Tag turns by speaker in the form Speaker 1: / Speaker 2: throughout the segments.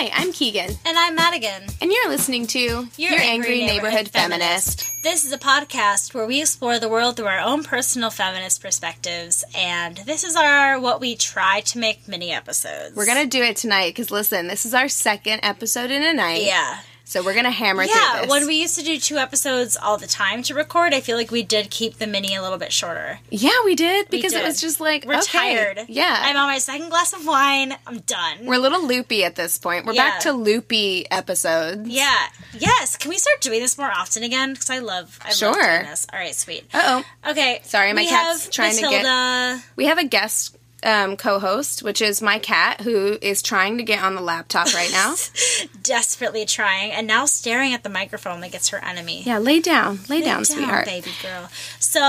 Speaker 1: Hi, I'm Keegan,
Speaker 2: And I'm Madigan.
Speaker 1: and you're listening to Your, Angry, Neighborhood, Feminist.
Speaker 2: This is a podcast where we explore the world through our own personal feminist perspectives, and this is our what we try to make mini episodes.
Speaker 1: We're gonna do it tonight because listen, this is our second episode in a night.
Speaker 2: yeah.
Speaker 1: So we're gonna hammer through
Speaker 2: Yeah, when we used to do two episodes all the time to record, I feel like we did keep the mini a little bit shorter.
Speaker 1: yeah, we did
Speaker 2: We
Speaker 1: because it was just like
Speaker 2: We're
Speaker 1: okay,
Speaker 2: tired.
Speaker 1: Yeah,
Speaker 2: I'm on my second glass of wine. I'm done.
Speaker 1: we're a little loopy at this point. We're back to loopy episodes.
Speaker 2: yeah. Yes. Can we start doing this more often again? Because I love. I love
Speaker 1: Sure.
Speaker 2: doing this. All right. Sweet.
Speaker 1: Uh oh.
Speaker 2: Okay.
Speaker 1: Sorry, my cat's trying to get- We have a guest um, co-host, which is my cat, who is trying to get on the laptop right now.
Speaker 2: desperately trying and now staring at the microphone like it's her enemy.
Speaker 1: yeah, lay down, lay,
Speaker 2: Lay
Speaker 1: down, sweetheart.
Speaker 2: baby girl. So,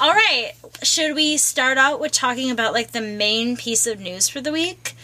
Speaker 2: all right, should we start out with talking about like the main piece of news for the week?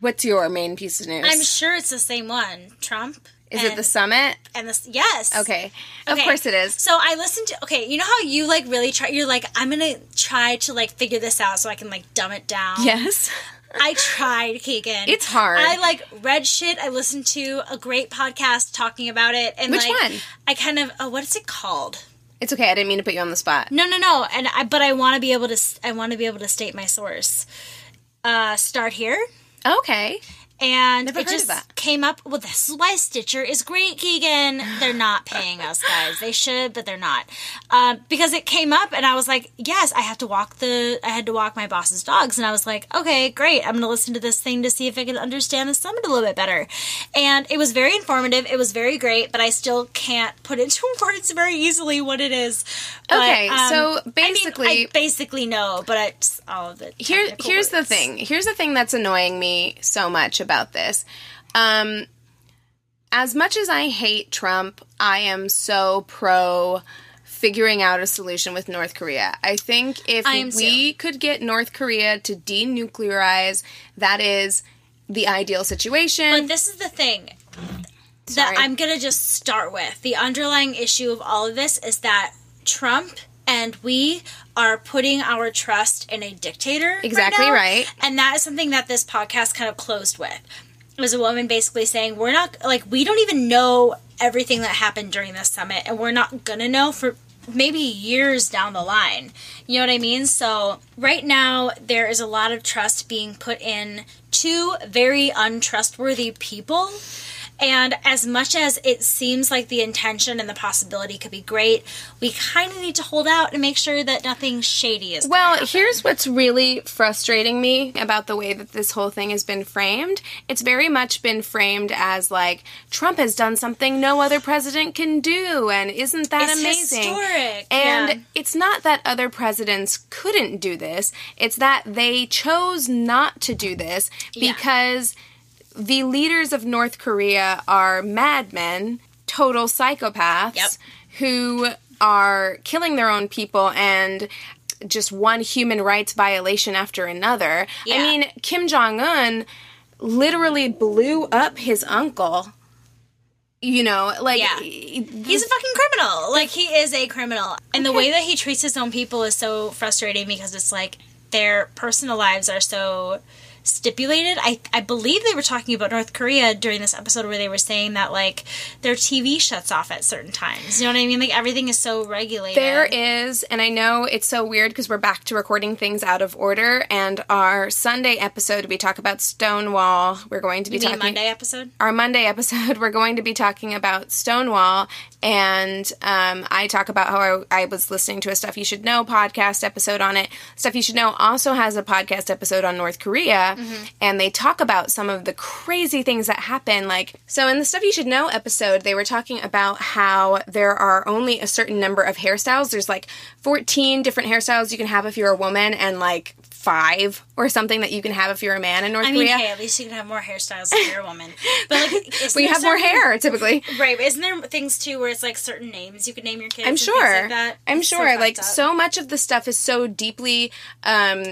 Speaker 1: What's your main piece of news?
Speaker 2: I'm sure it's the same one. Trump.
Speaker 1: Is
Speaker 2: and,
Speaker 1: it the summit?
Speaker 2: and this? Yes.
Speaker 1: Okay. Of course it is.
Speaker 2: So I listened to. Okay, you know how you like really try. You're like, I'm gonna try to like figure this out so I can like dumb it down.
Speaker 1: Yes.
Speaker 2: I tried, Keegan.
Speaker 1: It's hard.
Speaker 2: I like read shit. I listened to a great podcast talking about it. And
Speaker 1: Which
Speaker 2: like,
Speaker 1: one?
Speaker 2: I kind of. Oh, what is it called?
Speaker 1: It's okay. I didn't mean to put you on the spot.
Speaker 2: No, no, no. And I, but I want to be able to. I want to be able to state my source. Uh, start here.
Speaker 1: Okay.
Speaker 2: And
Speaker 1: Never
Speaker 2: it just came up. Well, this is why Stitcher is great, Keegan. They're not paying us, guys. They should, but they're not. Uh, because it came up, and I was like, yes, I have to walk the. I had to walk my boss's dogs, and I was like, okay, great. I'm going to listen to this thing to see if I can understand the summit a little bit better. And it was very informative. It was very great, but I still can't put into words very easily what it is. But,
Speaker 1: Okay,
Speaker 2: um,
Speaker 1: so
Speaker 2: I mean,
Speaker 1: basically-
Speaker 2: I basically know, but it's all of the
Speaker 1: Here, here's the thing. Here's the thing that's annoying me so much about this. Um, as much as I hate Trump, I am so pro figuring out a solution with North Korea. I think if
Speaker 2: I
Speaker 1: we could get North Korea to denuclearize, that is the ideal situation.
Speaker 2: But this is the thing
Speaker 1: Sorry.
Speaker 2: that I'm gonna just start with. The underlying issue of all of this is that Trump and we are putting our trust in a dictator.
Speaker 1: Exactly
Speaker 2: now,
Speaker 1: right.
Speaker 2: And that is something that this podcast kind of closed with. It was a woman basically saying, We're not like we don't even know everything that happened during this summit and we're not gonna know for maybe years down the line. You know what I mean? So right now there is a lot of trust being put in two very untrustworthy people. And as much as it seems like the intention and the possibility could be great, we kind of need to hold out and make sure that nothing shady is.
Speaker 1: Well, here's what's really frustrating me about the way that this whole thing has been framed. It's very much been framed as like Trump has done something no other president can do, and isn't that
Speaker 2: It's
Speaker 1: amazing?
Speaker 2: historic,
Speaker 1: And
Speaker 2: yeah.
Speaker 1: it's not that other presidents couldn't do this; it's that they chose not to do this
Speaker 2: Yeah.
Speaker 1: The leaders of North Korea are madmen, total psychopaths
Speaker 2: Yep.
Speaker 1: who are killing their own people and just one human rights violation after another. I mean, Kim Jong un literally blew up his uncle. You know, like
Speaker 2: Yeah.
Speaker 1: he-
Speaker 2: He's a fucking criminal. Like he is a criminal. And the way that he treats his own people is so frustrating because it's like their personal lives are so stipulated. I I believe they were talking about North Korea during this episode where they were saying that like their TV shuts off at certain times. You know what I mean? Like everything is so regulated.
Speaker 1: There is, and I know it's so weird because we're back to recording things out of order. And our Sunday episode, we talk about Stonewall. We're going to be
Speaker 2: You
Speaker 1: talking
Speaker 2: Monday episode.
Speaker 1: our Monday episode, we're going to be talking about Stonewall, and um, I talk about how I, I was listening to a Stuff You Should Know podcast episode on it. Stuff You Should Know also has a podcast episode on North Korea, and they talk about some of the crazy things that happen. Like, so in the Stuff You Should Know episode, they were talking about how there are only a certain number of hairstyles. There's like 14 different hairstyles you can have if you're a woman, and like five or something that you can have if you're a man in North
Speaker 2: I mean,
Speaker 1: Korea.
Speaker 2: hey, at least you can have more hairstyles if you're a woman. But like,
Speaker 1: we have more hair typically.
Speaker 2: Right, but isn't there things too where it's like certain names you could name your kids?
Speaker 1: I'm sure.
Speaker 2: like that?
Speaker 1: I'm
Speaker 2: It's so
Speaker 1: sure. like
Speaker 2: up.
Speaker 1: so much of the stuff is so deeply um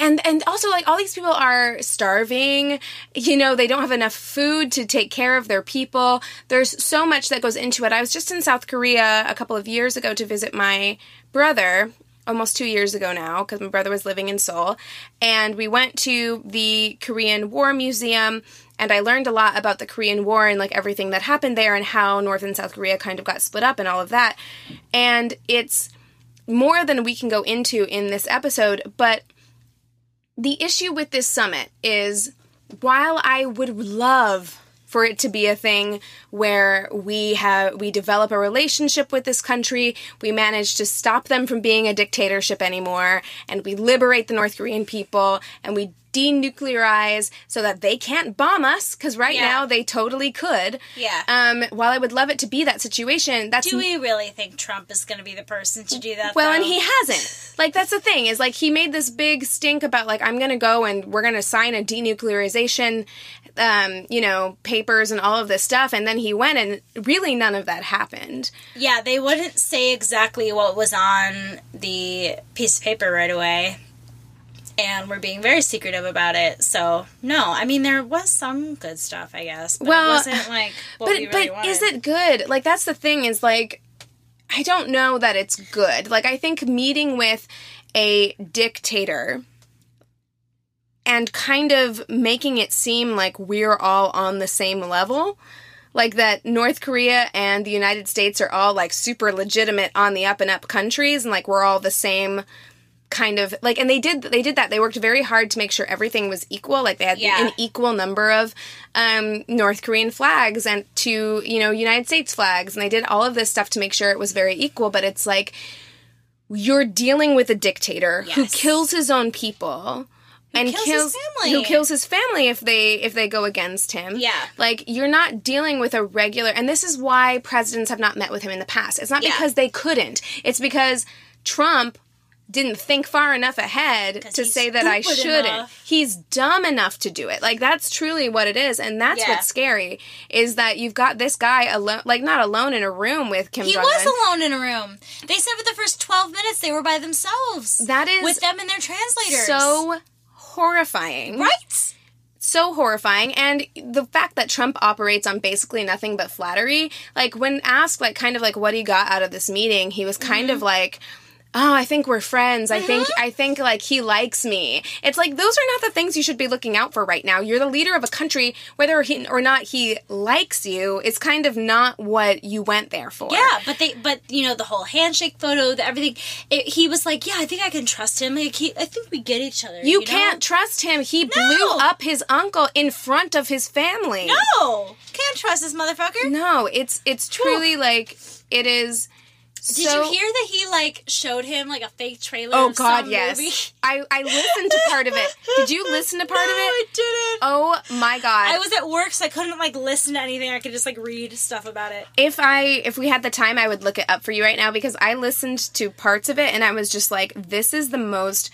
Speaker 1: and and also like all these people are starving. You know they don't have enough food to take care of their people. There's so much that goes into it. I was just in south korea a couple of years ago to visit my brother almost two years ago now because my brother was living in seoul. And we went to the korean war museum and i learned a lot about the korean war and like everything that happened there and how north and south korea kind of got split up and all of that. And it's more than we can go into in this episode but the issue with this summit is while I would love for it to be a thing where we have we develop a relationship with this country, we manage to stop them from being a dictatorship anymore, and we liberate the North Korean people, and we denuclearize so that they can't bomb us because right
Speaker 2: Yeah.
Speaker 1: now they totally could.
Speaker 2: Yeah.
Speaker 1: Um, while I would love it to be that situation, that's
Speaker 2: Do we really think Trump is going to be the person to do that?
Speaker 1: well, and he hasn't. Like that's the thing is like he made this big stink about like I'm gonna go and we're gonna sign a denuclearization, um, you know, papers and all of this stuff, and then he went and really none of that happened.
Speaker 2: Yeah, they wouldn't say exactly what was on the piece of paper right away. And we're being very secretive about it. So, no, I mean, there was some good stuff, I guess. But
Speaker 1: Well,
Speaker 2: it wasn't like what
Speaker 1: but
Speaker 2: really
Speaker 1: but
Speaker 2: wanted.
Speaker 1: is it good? Like that's the thing is like I don't know that it's good. Like I think meeting with a dictator and kind of making it seem like we're all on the same level. Like that North Korea and the United States are all like super legitimate on the up and up countries and like we're all the same kind of like and they did they did that they worked very hard to make sure everything was equal like they had
Speaker 2: Yeah.
Speaker 1: an equal number of um north korean flags and to you know united states flags and they did all of this stuff to make sure it was very equal but it's like you're dealing with a dictator who kills his own people and
Speaker 2: kills his family.
Speaker 1: who kills his family if they if they go against him
Speaker 2: Yeah.
Speaker 1: like you're not dealing with a regular and this is why presidents have not met with him in the past it's not
Speaker 2: Yeah.
Speaker 1: because they couldn't it's because trump didn't think far enough ahead to say that I shouldn't.
Speaker 2: enough.
Speaker 1: He's dumb enough to do it. Like that's truly what it is, and that's
Speaker 2: Yeah.
Speaker 1: what's scary is that you've got this guy alone, like not alone in a room with Kim
Speaker 2: He
Speaker 1: Jong
Speaker 2: was alone in a room. They said for the first 12 minutes they were by themselves.
Speaker 1: That is
Speaker 2: with them and their translators.
Speaker 1: So horrifying.
Speaker 2: Right?
Speaker 1: so horrifying and the fact that trump operates on basically nothing but flattery like when asked like kind of like what he got out of this meeting he was kind mm-hmm. of like oh i think we're friends i think uh-huh. i think like he likes me it's like those are not the things you should be looking out for right now you're the leader of a country whether he or not he likes you is kind of not what you went there for
Speaker 2: Yeah, but they, but you know, the whole handshake photo, the everything. It, he was like, "Yeah, I think I can trust him. Like, he, I think we get each other."
Speaker 1: you
Speaker 2: know?
Speaker 1: can't trust him he blew up his uncle in front of his family
Speaker 2: No, can't trust this motherfucker.
Speaker 1: no it's it's truly like it is
Speaker 2: Did
Speaker 1: so-
Speaker 2: you hear that he like showed him like a fake trailer?
Speaker 1: Oh
Speaker 2: of
Speaker 1: God, yes.
Speaker 2: movie?
Speaker 1: I I listened to part of it. Did you listen to part
Speaker 2: no,
Speaker 1: of it?
Speaker 2: I didn't.
Speaker 1: Oh my God!
Speaker 2: I was at work, so I couldn't like listen to anything. I could just like read stuff about it.
Speaker 1: if I if we had the time, I would look it up for you right now because I listened to parts of it and I was just like, this is the most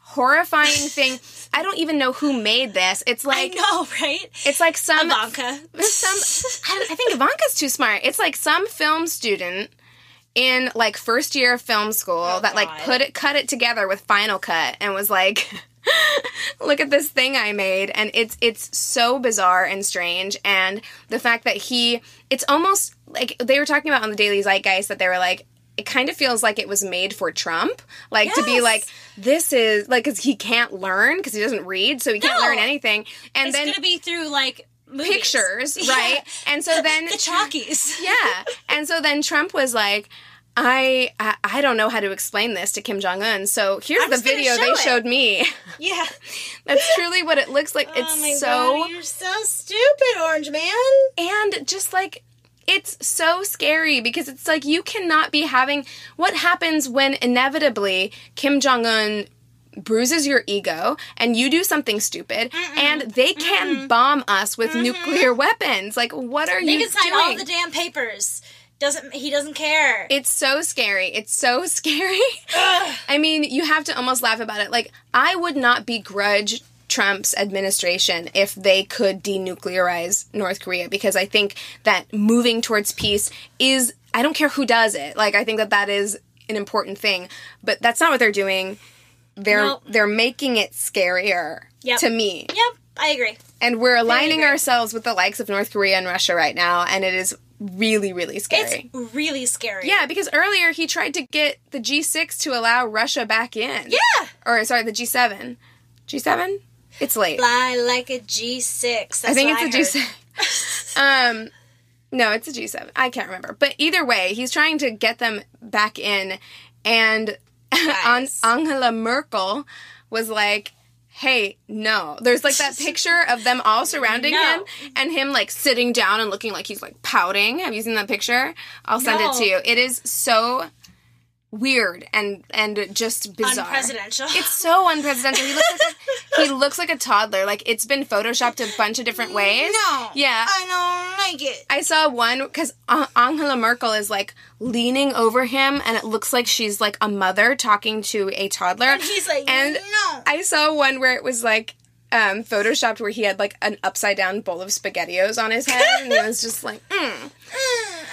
Speaker 1: horrifying thing. I don't even know who made this. It's like
Speaker 2: I know, right?
Speaker 1: it's like some
Speaker 2: Ivanka.
Speaker 1: some I, I think Ivanka's too smart. It's like some film student in like first year of film school oh, that like
Speaker 2: God.
Speaker 1: put it cut it together with Final Cut and was like look at this thing I made and it's it's so bizarre and strange and the fact that he it's almost like they were talking about on the Daily Zeitgeist that they were like it kind of feels like it was made for Trump, like to be like, this is like, because he can't learn because he doesn't read, so he can't
Speaker 2: No.
Speaker 1: learn anything. And
Speaker 2: It's
Speaker 1: then
Speaker 2: gonna be through like movies.
Speaker 1: pictures,
Speaker 2: Yeah.
Speaker 1: right? And so then
Speaker 2: the talkies.
Speaker 1: yeah. And so then Trump was like, I, I I don't know how to explain this to Kim Jong Un. So here's the video
Speaker 2: show
Speaker 1: they
Speaker 2: it."
Speaker 1: showed me.
Speaker 2: Yeah.
Speaker 1: That's truly what it looks like.
Speaker 2: oh my
Speaker 1: It's so
Speaker 2: God, you're so stupid, Orange Man.
Speaker 1: and just like it's so scary because it's like you cannot be having what happens when inevitably Kim Jong Un bruises your ego and you do something stupid and they can bomb us with mm-hmm. nuclear weapons. Like what are
Speaker 2: They
Speaker 1: you They
Speaker 2: can sign
Speaker 1: doing?
Speaker 2: all the damn papers. Doesn't he doesn't care.
Speaker 1: It's so scary. It's so scary. I mean, you have to almost laugh about it. Like, I would not begrudge Trump's administration if they could denuclearize North Korea because I think that moving towards peace is, I don't care who does it. Like, I think that that is an important thing, but that's not what they're doing. They're
Speaker 2: Nope.
Speaker 1: they're making it scarier
Speaker 2: Yep.
Speaker 1: to me.
Speaker 2: yep, I agree.
Speaker 1: And we're aligning
Speaker 2: agree.
Speaker 1: ourselves with the likes of North Korea and Russia right now, and it is really, really scary.
Speaker 2: It's really scary.
Speaker 1: Yeah, because earlier he tried to get the G6 to allow Russia back in.
Speaker 2: Yeah.
Speaker 1: Or sorry, the G7. G7? It's late.
Speaker 2: Fly like a G6.
Speaker 1: I think it's a
Speaker 2: heard.
Speaker 1: G7. um no, it's a G7. I can't remember. But either way, he's trying to get them back in and
Speaker 2: Guys.
Speaker 1: Angela Merkel was like Hey, no. There's like that picture of them all surrounding
Speaker 2: No.
Speaker 1: him and him like sitting down and looking like he's like pouting. Have you seen that picture? I'll send
Speaker 2: No.
Speaker 1: it to you. It is so weird and and just bizarre.
Speaker 2: Unpresidential.
Speaker 1: It's so unpresidential. He looks like a, he looks like a toddler. Like it's been photoshopped a bunch of different ways.
Speaker 2: No.
Speaker 1: Yeah.
Speaker 2: I don't like it.
Speaker 1: I saw one because Angela Merkel is like leaning over him, and it looks like she's like a mother talking to a toddler.
Speaker 2: And he's like,
Speaker 1: and
Speaker 2: no.
Speaker 1: I saw one where it was like um, photoshopped where he had like an upside down bowl of spaghettios on his head, and he was just like, mm.
Speaker 2: Mm,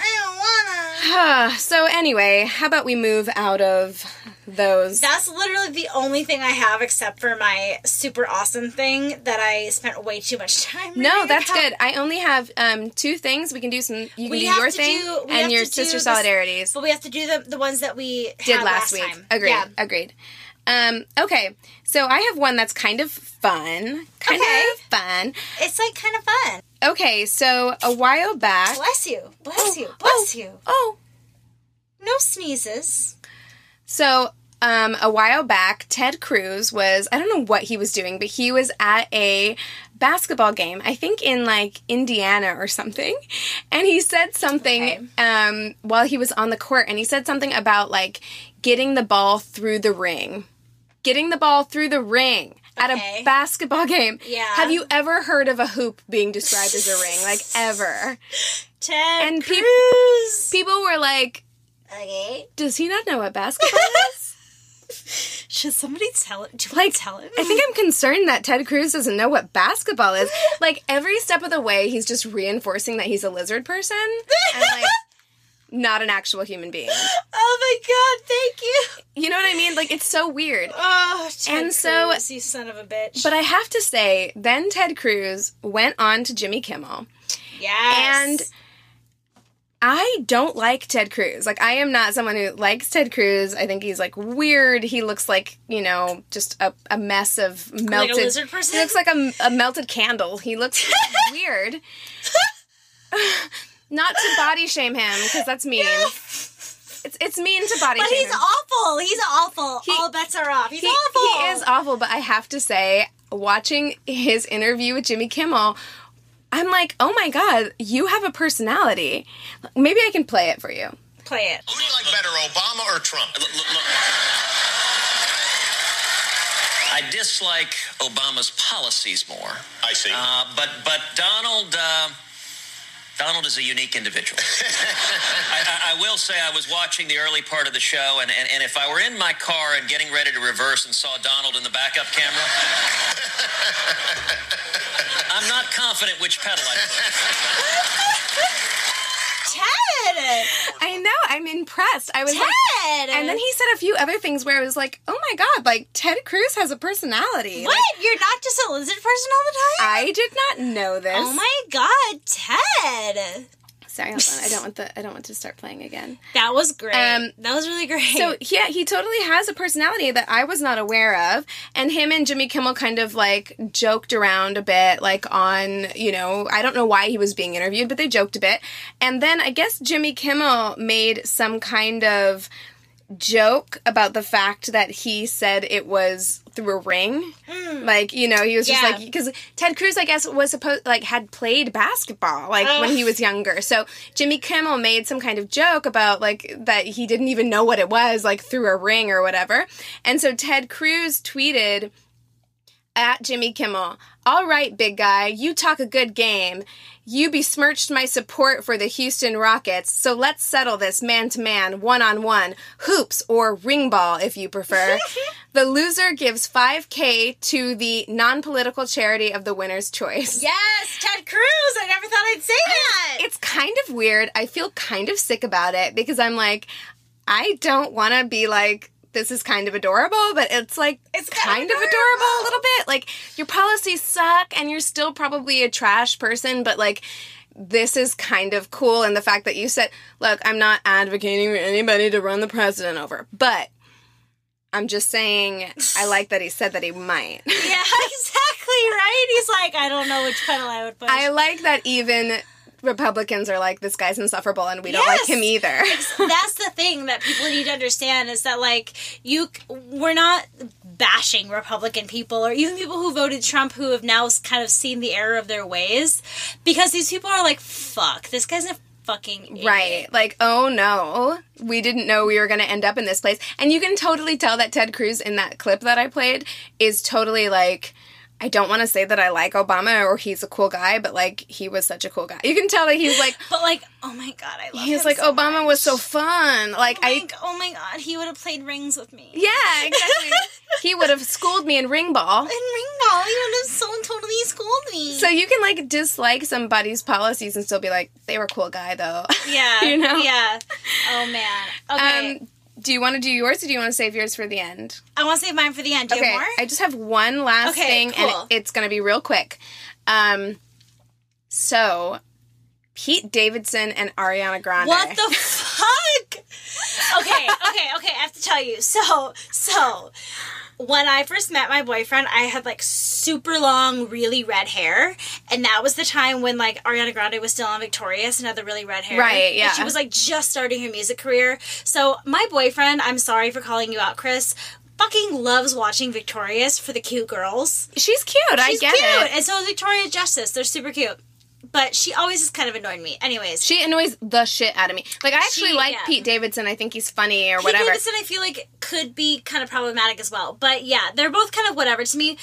Speaker 2: I don't wanna.
Speaker 1: so anyway, how about we move out of those?
Speaker 2: That's literally the only thing I have except for my super awesome thing that I spent way too much time
Speaker 1: no, that's
Speaker 2: about.
Speaker 1: good. I only have um, two things. We can do some. You can
Speaker 2: We
Speaker 1: do your thing
Speaker 2: do-
Speaker 1: and your sister solidarities.
Speaker 2: But we have to do the the ones that we
Speaker 1: did
Speaker 2: had
Speaker 1: last, week.
Speaker 2: time.
Speaker 1: Agreed.
Speaker 2: Yeah.
Speaker 1: Agreed. Um, okay, so I have one that's kind of fun. Kind
Speaker 2: Okay.
Speaker 1: of fun.
Speaker 2: It's like kind of fun.
Speaker 1: Okay, so a while back.
Speaker 2: Bless you. Bless you. Bless you.
Speaker 1: Oh,
Speaker 2: No sneezes.
Speaker 1: so um, a while back, Ted Cruz was, I don't know what he was doing, but he was at a basketball game, I think in like Indiana or something. And he said something
Speaker 2: Okay.
Speaker 1: um, while he was on the court, and he said something about like getting the ball through the ring. Getting the ball through the ring at
Speaker 2: Okay.
Speaker 1: a basketball game.
Speaker 2: Yeah.
Speaker 1: Have you ever heard of a hoop being described as a ring? Like, ever.
Speaker 2: Ted
Speaker 1: And peop-
Speaker 2: Cruz.
Speaker 1: People were like,
Speaker 2: okay.
Speaker 1: does he not know what basketball is?
Speaker 2: Should somebody tell it? Do
Speaker 1: like
Speaker 2: tell him?
Speaker 1: I think I'm concerned that Ted Cruz doesn't know what basketball is. Like every step of the way, he's just reinforcing that he's a lizard person and like not an actual human being.
Speaker 2: Oh my god! Thank you.
Speaker 1: You know what I mean? Like it's so weird.
Speaker 2: Oh, Ted
Speaker 1: And so-
Speaker 2: Cruz, you son of a bitch.
Speaker 1: But I have to say, then Ted Cruz went on to Jimmy Kimmel,
Speaker 2: yes.
Speaker 1: and I don't like Ted Cruz. Like I am not someone who likes Ted Cruz. I think he's like weird. He looks like you know just a, a mess of melted.
Speaker 2: lizard person?
Speaker 1: He looks like a, a melted candle. He looks weird. not to body shame him because that's mean. It's it's mean to body
Speaker 2: But
Speaker 1: shame But
Speaker 2: he's
Speaker 1: him.
Speaker 2: awful. He's awful.
Speaker 1: He-
Speaker 2: All bets are off. He's
Speaker 1: He,
Speaker 2: awful.
Speaker 1: he is awful, but I have to say, watching his interview with Jimmy Kimmel, I'm like, oh my god, you have a personality. Maybe I can play it for you.
Speaker 2: Play it.
Speaker 3: Who do you like better, Obama or Trump?
Speaker 4: I dislike Obama's policies more.
Speaker 3: I see.
Speaker 4: Uh, but but Donald uh, Donald is a unique individual. I, I, I will say I was watching the early part of the show, and, and, and if I were in my car and getting ready to reverse and saw Donald in the backup camera, I'm not confident which pedal I put.
Speaker 2: Ted.
Speaker 1: I know, I'm impressed. I was like, and then he said a few other things where I was like, oh my god, like Ted Cruz has a personality.
Speaker 2: What?
Speaker 1: Like,
Speaker 2: You're not just a lizard person all the time?
Speaker 1: I did not know this.
Speaker 2: Oh my god, Ted.
Speaker 1: Sorry, hold on. I don't want the I don't want to start playing again.
Speaker 2: That was great.
Speaker 1: Um,
Speaker 2: that was really great.
Speaker 1: So yeah, he totally has a personality that I was not aware of, and him and Jimmy Kimmel kind of like joked around a bit, like on you know I don't know why he was being interviewed, but they joked a bit, and then I guess Jimmy Kimmel made some kind of joke about the fact that he said it was through a ring. Hmm. Like you know he was just like because ted cruz i guess was supposed like had played basketball like when he was younger. So jimmy kimmel made some kind of joke about like that he didn't even know what it was like through a ring or whatever. And so ted cruz tweeted at Jimmy Kimmel. All right, big guy, you talk a good game. You besmirched my support for the Houston Rockets, so let's settle this man to man, one on one, hoops or ring ball if you prefer. the loser gives 5K to the non political charity of the winner's choice.
Speaker 2: Yes, Ted Cruz. I never thought I'd say that.
Speaker 1: It's kind of weird. I feel kind of sick about it because I'm like, I don't want to be like, this is kind of adorable, but it's like
Speaker 2: It's
Speaker 1: kind,
Speaker 2: kind
Speaker 1: of
Speaker 2: of
Speaker 1: adorable a little bit. Like your policies suck and you're still probably a trash person, but like this is kind of cool and the fact that you said, look, I'm not advocating for anybody to run the president over, but I'm just saying I like that he said that he might.
Speaker 2: yeah, exactly right. He's like, I don't know which pedal I would push.
Speaker 1: I like that even Republicans are like, this guy's insufferable and we don't like him either.
Speaker 2: That's the thing that people need to understand is that like you, we're not bashing Republican people or even people who voted Trump who have now kind of seen the error of their ways because these people are like, fuck, this guy's a fucking idiot.
Speaker 1: Right. Like, oh no, we didn't know we were going to end up in this place. And you can totally tell that Ted Cruz in that clip that I played is totally like, I don't want to say that I like Obama or he's a cool guy, but like, he was such a cool guy. You can tell that he's like,
Speaker 2: But like, oh my god, I love
Speaker 1: he's like,
Speaker 2: so
Speaker 1: Obama
Speaker 2: much.
Speaker 1: was so fun. Like,
Speaker 2: Oh
Speaker 1: I,
Speaker 2: my, oh my god, he would have played rings with me.
Speaker 1: yeah, exactly. he would have schooled me in ring ball.
Speaker 2: And ring ball, he would have so totally schooled me.
Speaker 1: So you can like dislike somebody's policies and still be like, they were a cool guy though.
Speaker 2: yeah,
Speaker 1: you know?
Speaker 2: yeah. Oh man. Okay,
Speaker 1: Um, do you want to do yours or do you want to save yours for the end?
Speaker 2: I want to save mine for the end. Do you
Speaker 1: okay,
Speaker 2: have more?
Speaker 1: I just have one last
Speaker 2: Okay,
Speaker 1: thing,
Speaker 2: cool.
Speaker 1: and it's going to be real quick. Um, so Pete Davidson and Ariana Grande.
Speaker 2: What the fuck? Okay, okay, okay. I have to tell you. So, so when I first met my boyfriend, I had like super long, really red hair, and that was the time when like Ariana Grande was still on Victorious and had the really red hair.
Speaker 1: Right, yeah.
Speaker 2: And she was like just starting her music career. So my boyfriend, I'm sorry for calling you out, Chris. Fucking loves watching Victorious for the cute girls.
Speaker 1: She's cute. I get
Speaker 2: cute,
Speaker 1: it.
Speaker 2: and so is Victoria Justice. They're super cute, but she always has kind of annoyed me. Anyways,
Speaker 1: She annoys the shit out of me. Like I actually
Speaker 2: She-
Speaker 1: like
Speaker 2: yeah.
Speaker 1: Pete Davidson. I think he's funny or
Speaker 2: Pete
Speaker 1: whatever.
Speaker 2: Pete Davidson, I feel like could be kind of problematic as well. But yeah, they're both kind of whatever to me.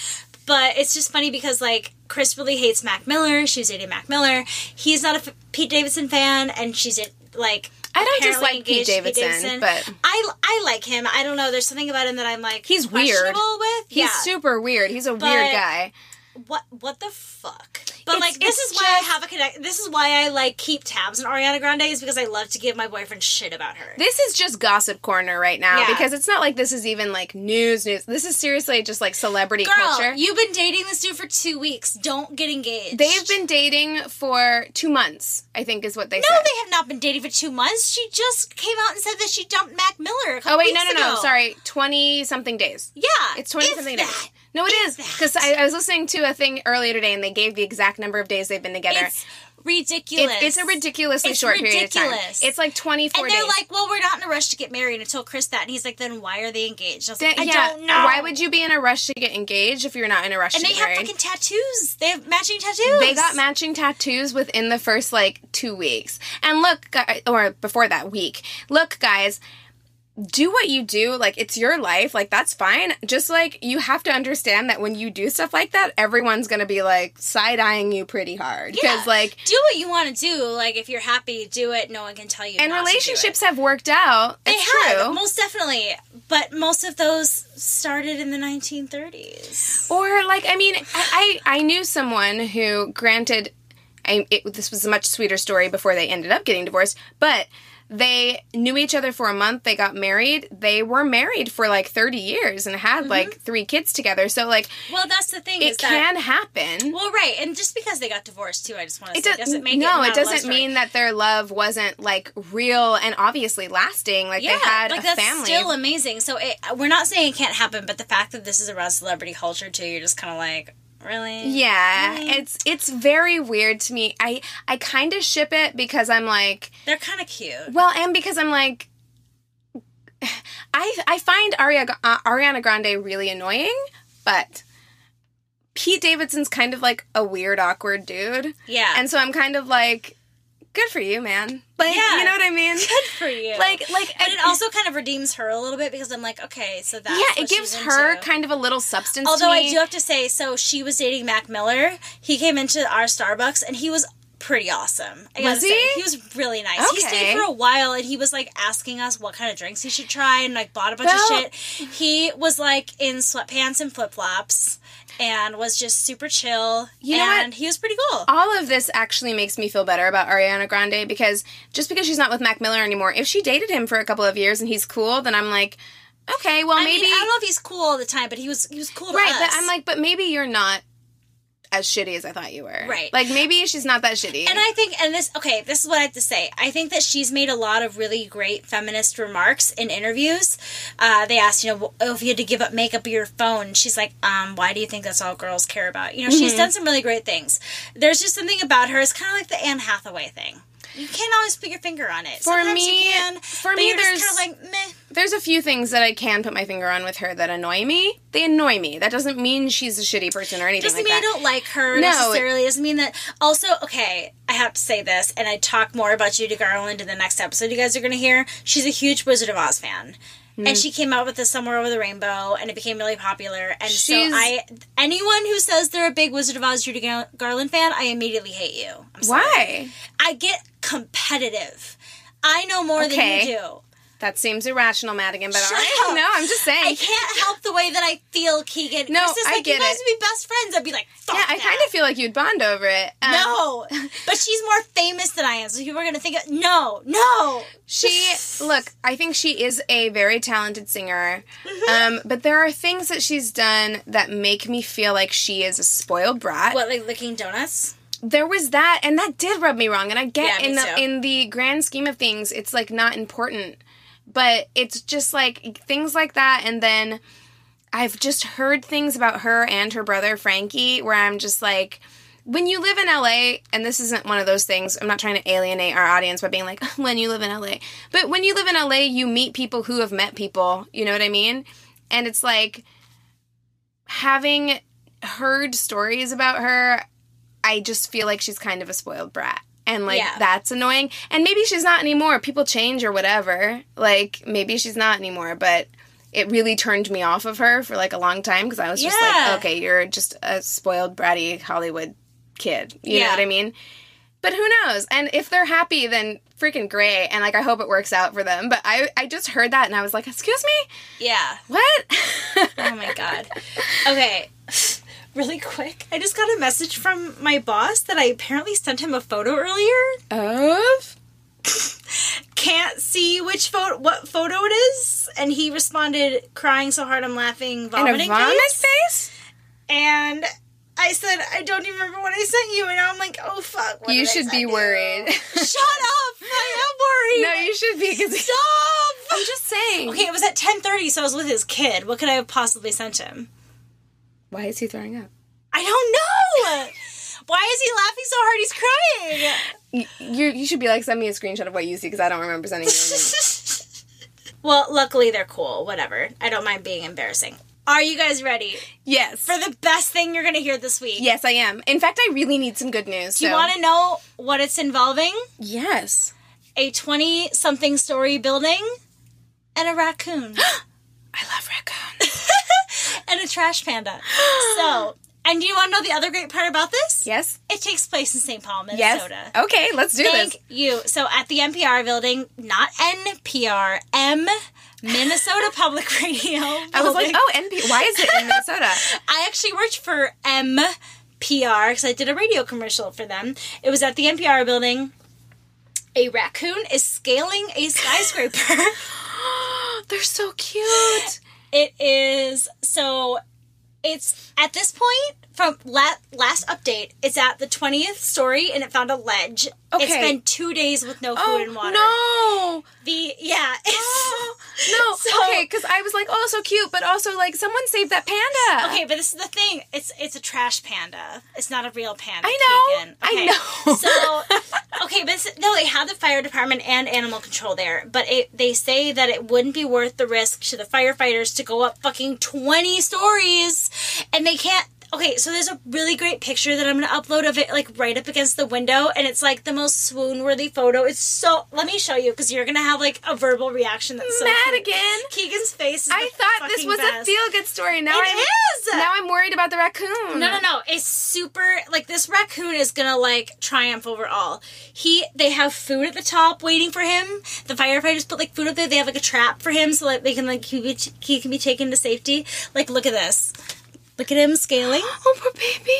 Speaker 2: But it's just funny because like Chris really hates Mac Miller. She's dating Mac Miller. He's not a F- Pete Davidson fan, and she's a, like.
Speaker 1: I don't
Speaker 2: apparently
Speaker 1: dislike Pete
Speaker 2: engaged to
Speaker 1: Davidson, but-
Speaker 2: I I like him. I don't know. There's something about him that I'm like
Speaker 1: He's weird.
Speaker 2: With
Speaker 1: He's
Speaker 2: yeah.
Speaker 1: super weird. He's a weird guy.
Speaker 2: What what the fuck? But
Speaker 1: It's-
Speaker 2: like this is why I have a connect. This is why I like keep tabs on Ariana Grande is because I love to give my boyfriend shit about her.
Speaker 1: This is just gossip corner right now
Speaker 2: Yeah.
Speaker 1: because it's not like this is even like news news. This is seriously just like celebrity
Speaker 2: Girl,
Speaker 1: culture.
Speaker 2: you've been dating this dude for two weeks. Don't get engaged.
Speaker 1: They've been dating for two months, I think is what they
Speaker 2: No,
Speaker 1: said.
Speaker 2: they have not been dating for two months. She just came out and said that she dumped Mac Miller. A couple
Speaker 1: oh wait, no, no, no.
Speaker 2: ago.
Speaker 1: Sorry, twenty something days.
Speaker 2: Yeah,
Speaker 1: It's twenty something days. No, it is because I, I was listening to a thing earlier today, and they gave the exact number of days they've been together.
Speaker 2: It's ridiculous.
Speaker 1: It's, it's a ridiculously
Speaker 2: It's
Speaker 1: short period of time.
Speaker 2: ridiculous.
Speaker 1: It's like twenty four
Speaker 2: And
Speaker 1: days.
Speaker 2: they're like, "Well, we're not in a rush to get married." And I told Chris that, and he's like, "Then why are they engaged?" I was like, "I
Speaker 1: yeah,
Speaker 2: don't know."
Speaker 1: Why would you be in a rush to get engaged if you're not in a rush to get married?
Speaker 2: And
Speaker 1: to
Speaker 2: they
Speaker 1: get
Speaker 2: have
Speaker 1: married?
Speaker 2: fucking tattoos. They have matching tattoos.
Speaker 1: They got matching tattoos within the first like two weeks. And look, or before that week, look, guys, do what you do. Like, it's your life. Like, that's fine. Just like you have to understand that when you do stuff like that, everyone's to be like side eyeing you pretty hard. Because,
Speaker 2: Yeah.
Speaker 1: like,
Speaker 2: do what you want to do. Like if you're happy, do it. No one can tell you.
Speaker 1: and
Speaker 2: not to do
Speaker 1: relationships have worked out.
Speaker 2: They
Speaker 1: it's
Speaker 2: have
Speaker 1: true.
Speaker 2: most definitely, but most of those started in the 1930s.
Speaker 1: Or like, I mean, I I, I knew someone who, granted, I it, this was a much sweeter story before they ended up getting divorced, but they knew each other for a month. They got married. They were married for like thirty years and had mm-hmm. like three kids together. So like,
Speaker 2: Well, that's the thing.
Speaker 1: it
Speaker 2: is that,
Speaker 1: can happen.
Speaker 2: Well, right, and just because they got divorced too, I just want to
Speaker 1: It
Speaker 2: say
Speaker 1: does,
Speaker 2: doesn't make it
Speaker 1: no,
Speaker 2: not
Speaker 1: it doesn't mean that their love wasn't like real and obviously lasting. Like
Speaker 2: yeah,
Speaker 1: they had
Speaker 2: like
Speaker 1: a
Speaker 2: that's
Speaker 1: family.
Speaker 2: still amazing. So it, we're not saying it can't happen, but the fact that this is around celebrity culture too, you're just kind of like, really?
Speaker 1: yeah,
Speaker 2: Mm.
Speaker 1: it's it's very weird to me. I I kind of ship it because I'm like,
Speaker 2: they're kind of cute.
Speaker 1: Well, and because I'm like, I I find Aria, uh, Ariana Grande really annoying, but Pete Davidson's kind of like a weird, awkward dude,
Speaker 2: Yeah,
Speaker 1: and so I'm kind of like, good for you, man. Like,
Speaker 2: Yeah.
Speaker 1: you know what I mean?
Speaker 2: Good for you.
Speaker 1: Like, like,
Speaker 2: but
Speaker 1: I-
Speaker 2: it also kind of redeems her a little bit because I'm like, okay, so that
Speaker 1: yeah, it gives her
Speaker 2: into.
Speaker 1: kind of a little substance.
Speaker 2: Although I do have to say, so she was dating Mac Miller. He came into our Starbucks and he was pretty awesome. I
Speaker 1: Was
Speaker 2: say.
Speaker 1: he?
Speaker 2: He was really nice. He stayed for a while and he was like asking us what kind of drinks he should try and like bought a bunch
Speaker 1: Well-
Speaker 2: of shit. He was like in sweatpants and flip flops and was just super chill.
Speaker 1: You know what?
Speaker 2: and he was pretty cool.
Speaker 1: all of this actually makes me feel better about Ariana Grande because just because she's not with Mac Miller anymore, if she dated him for a couple of years and he's cool, then I'm like, okay, well
Speaker 2: I
Speaker 1: maybe
Speaker 2: mean, I don't know if he's cool all the time, but he was he was cool
Speaker 1: right. But I'm like, but maybe you're not as shitty as I thought you were.
Speaker 2: Right.
Speaker 1: Like maybe she's not that shitty.
Speaker 2: And I think, and this, okay, this is what I have to say. I think that she's made a lot of really great feminist remarks in interviews. Uh, they asked, you know, if you had to give up makeup or your phone, she's like, um, why do you think that's all girls care about? You know,
Speaker 1: Mm-hmm.
Speaker 2: she's done some really great things. There's just something about her. It's kind of like the Anne Hathaway thing. You can't always put your finger on it.
Speaker 1: For
Speaker 2: Sometimes
Speaker 1: me-
Speaker 2: can,
Speaker 1: for me, there's-
Speaker 2: kind of like meh.
Speaker 1: There's a few things that I can put my finger on with her that annoy me. They annoy me. That doesn't mean she's a shitty person or anything
Speaker 2: Doesn't
Speaker 1: like
Speaker 2: mean
Speaker 1: that.
Speaker 2: I don't like her
Speaker 1: No, it-
Speaker 2: necessarily. Doesn't mean that. Also, okay, I have to say this, and I talk more about Judy Garland in the next episode. You guys are going to hear. She's a huge Wizard of Oz fan.
Speaker 1: Hmm.
Speaker 2: And she came out with this somewhere over the rainbow, and it became really popular. And
Speaker 1: She's-
Speaker 2: so I, anyone who says they're a big Wizard of Oz Judy Garland fan, I immediately hate you. I'm sorry.
Speaker 1: Why?
Speaker 2: I get competitive. I know more than you do.
Speaker 1: That seems irrational, Madigan. But
Speaker 2: Shut
Speaker 1: right,
Speaker 2: up.
Speaker 1: no, I'm just saying.
Speaker 2: I can't help the way that I feel, Keegan.
Speaker 1: No,
Speaker 2: Chris is
Speaker 1: I
Speaker 2: like,
Speaker 1: get
Speaker 2: you guys
Speaker 1: it.
Speaker 2: would be best friends. I'd be like, fuck
Speaker 1: yeah, I kind of feel like you'd bond over it. Um,
Speaker 2: No, but she's more famous than I am, so people are gonna think, of, no, no.
Speaker 1: She look, I think she is a very talented singer.
Speaker 2: Mm-hmm.
Speaker 1: Um, but there are things that she's done that make me feel like she is a spoiled brat.
Speaker 2: What, like licking donuts?
Speaker 1: There was that and that did rub me wrong and I get
Speaker 2: Yeah,
Speaker 1: in the
Speaker 2: too.
Speaker 1: in the grand scheme of things it's like not important. But it's just like things like that and then I've just heard things about her and her brother Frankie where I'm just like when you live in LA, and this isn't one of those things, I'm not trying to alienate our audience by being like, when you live in LA. But when you live in LA, you meet people who have met people, you know what I mean? And it's like having heard stories about her, I just feel like she's kind of a spoiled brat. And like
Speaker 2: Yeah.
Speaker 1: that's annoying. And maybe she's not anymore. People change or whatever. Like maybe she's not anymore, but it really turned me off of her for like a long time because I was just like, okay, you're just a spoiled bratty Hollywood kid. You know what I mean? But who knows? And if they're happy, then freaking great. And like I hope it works out for them. But I I just heard that and I was like, excuse me?
Speaker 2: Yeah.
Speaker 1: What?
Speaker 2: Oh my god. Okay. Really quick, I just got a message from my boss that I apparently sent him a photo earlier.
Speaker 1: of?
Speaker 2: Can't see which photo, what photo it is, and he responded, crying so hard I'm laughing,
Speaker 1: And
Speaker 2: vomiting
Speaker 1: a vomit
Speaker 2: face.
Speaker 1: face?
Speaker 2: And I said, I don't even remember what I sent you, and now I'm like, oh fuck.
Speaker 1: You should be
Speaker 2: you?
Speaker 1: worried.
Speaker 2: Shut up! I am worried.
Speaker 1: no, you should be because
Speaker 2: Stop!
Speaker 1: I'm just saying.
Speaker 2: Okay, it was at 10:30, so I was with his kid. What could I have possibly sent him?
Speaker 1: Why is he throwing up?
Speaker 2: I don't know. Why is he laughing so hard? He's crying.
Speaker 1: You, you, you should be like, send me a screenshot of what you see because I don't remember sending you
Speaker 2: well, luckily they're cool. Whatever. I don't mind being embarrassing. Are you guys ready
Speaker 1: yes.
Speaker 2: for the best thing you're going to hear this week?
Speaker 1: yes, I am. In fact, I really need some good news.
Speaker 2: Do you want to know what it's involving?
Speaker 1: Yes.
Speaker 2: A 20 something story building and a raccoon
Speaker 1: I love raccoons.
Speaker 2: and a trash panda. So, and do you want to know the other great part about this?
Speaker 1: yes.
Speaker 2: It takes place in St. Paul,
Speaker 1: Yes.
Speaker 2: Minnesota.
Speaker 1: Okay, let's do this.
Speaker 2: Thank
Speaker 1: this.
Speaker 2: you. So at the NPR building, not NPR, M, Minnesota Public Radio.
Speaker 1: I was like, oh, NP. Why is it in Minnesota?
Speaker 2: I actually worked for MPR because I did a radio commercial for them. It was at the NPR building. A raccoon is scaling a skyscraper.
Speaker 1: They're so cute.
Speaker 2: It is so. It's at this point from la- last update. It's at the twentieth story and it found a ledge.
Speaker 1: Okay.
Speaker 2: It's been two days with no food
Speaker 1: Oh
Speaker 2: and water.
Speaker 1: no.
Speaker 2: The yeah. It's, oh,
Speaker 1: No,
Speaker 2: So-
Speaker 1: okay, because I was like, oh, so cute, but also like, someone saved that panda.
Speaker 2: Okay, but this is the thing. It's it's a trash panda. It's not a real panda.
Speaker 1: I know.
Speaker 2: Keegan.
Speaker 1: I
Speaker 2: Okay.
Speaker 1: know.
Speaker 2: So okay, it's, no, they had the fire department and animal control there, but it, they say that it wouldn't be worth the risk to the firefighters to go up fucking twenty stories, and they can't. Okay, so there's a really great picture that I'm gonna upload of it, like right up against the window, and it's like the most swoon worthy photo. It's so. Let me show you because you're gonna have like a verbal reaction that's so. cute.
Speaker 1: Madigan.
Speaker 2: Keegan's face. Is
Speaker 1: I thought this was
Speaker 2: best.
Speaker 1: a feel good story. Now
Speaker 2: It
Speaker 1: I'm
Speaker 2: is!
Speaker 1: now I'm worried about the raccoon.
Speaker 2: No, no, no. It's super like this raccoon is gonna like triumph over all. He they have food at the top waiting for him. The firefighters put like food up there. They have like a trap for him so like they can like he, be, he can be taken to safety. Like look at this. Look at him scaling.
Speaker 1: Oh, poor baby.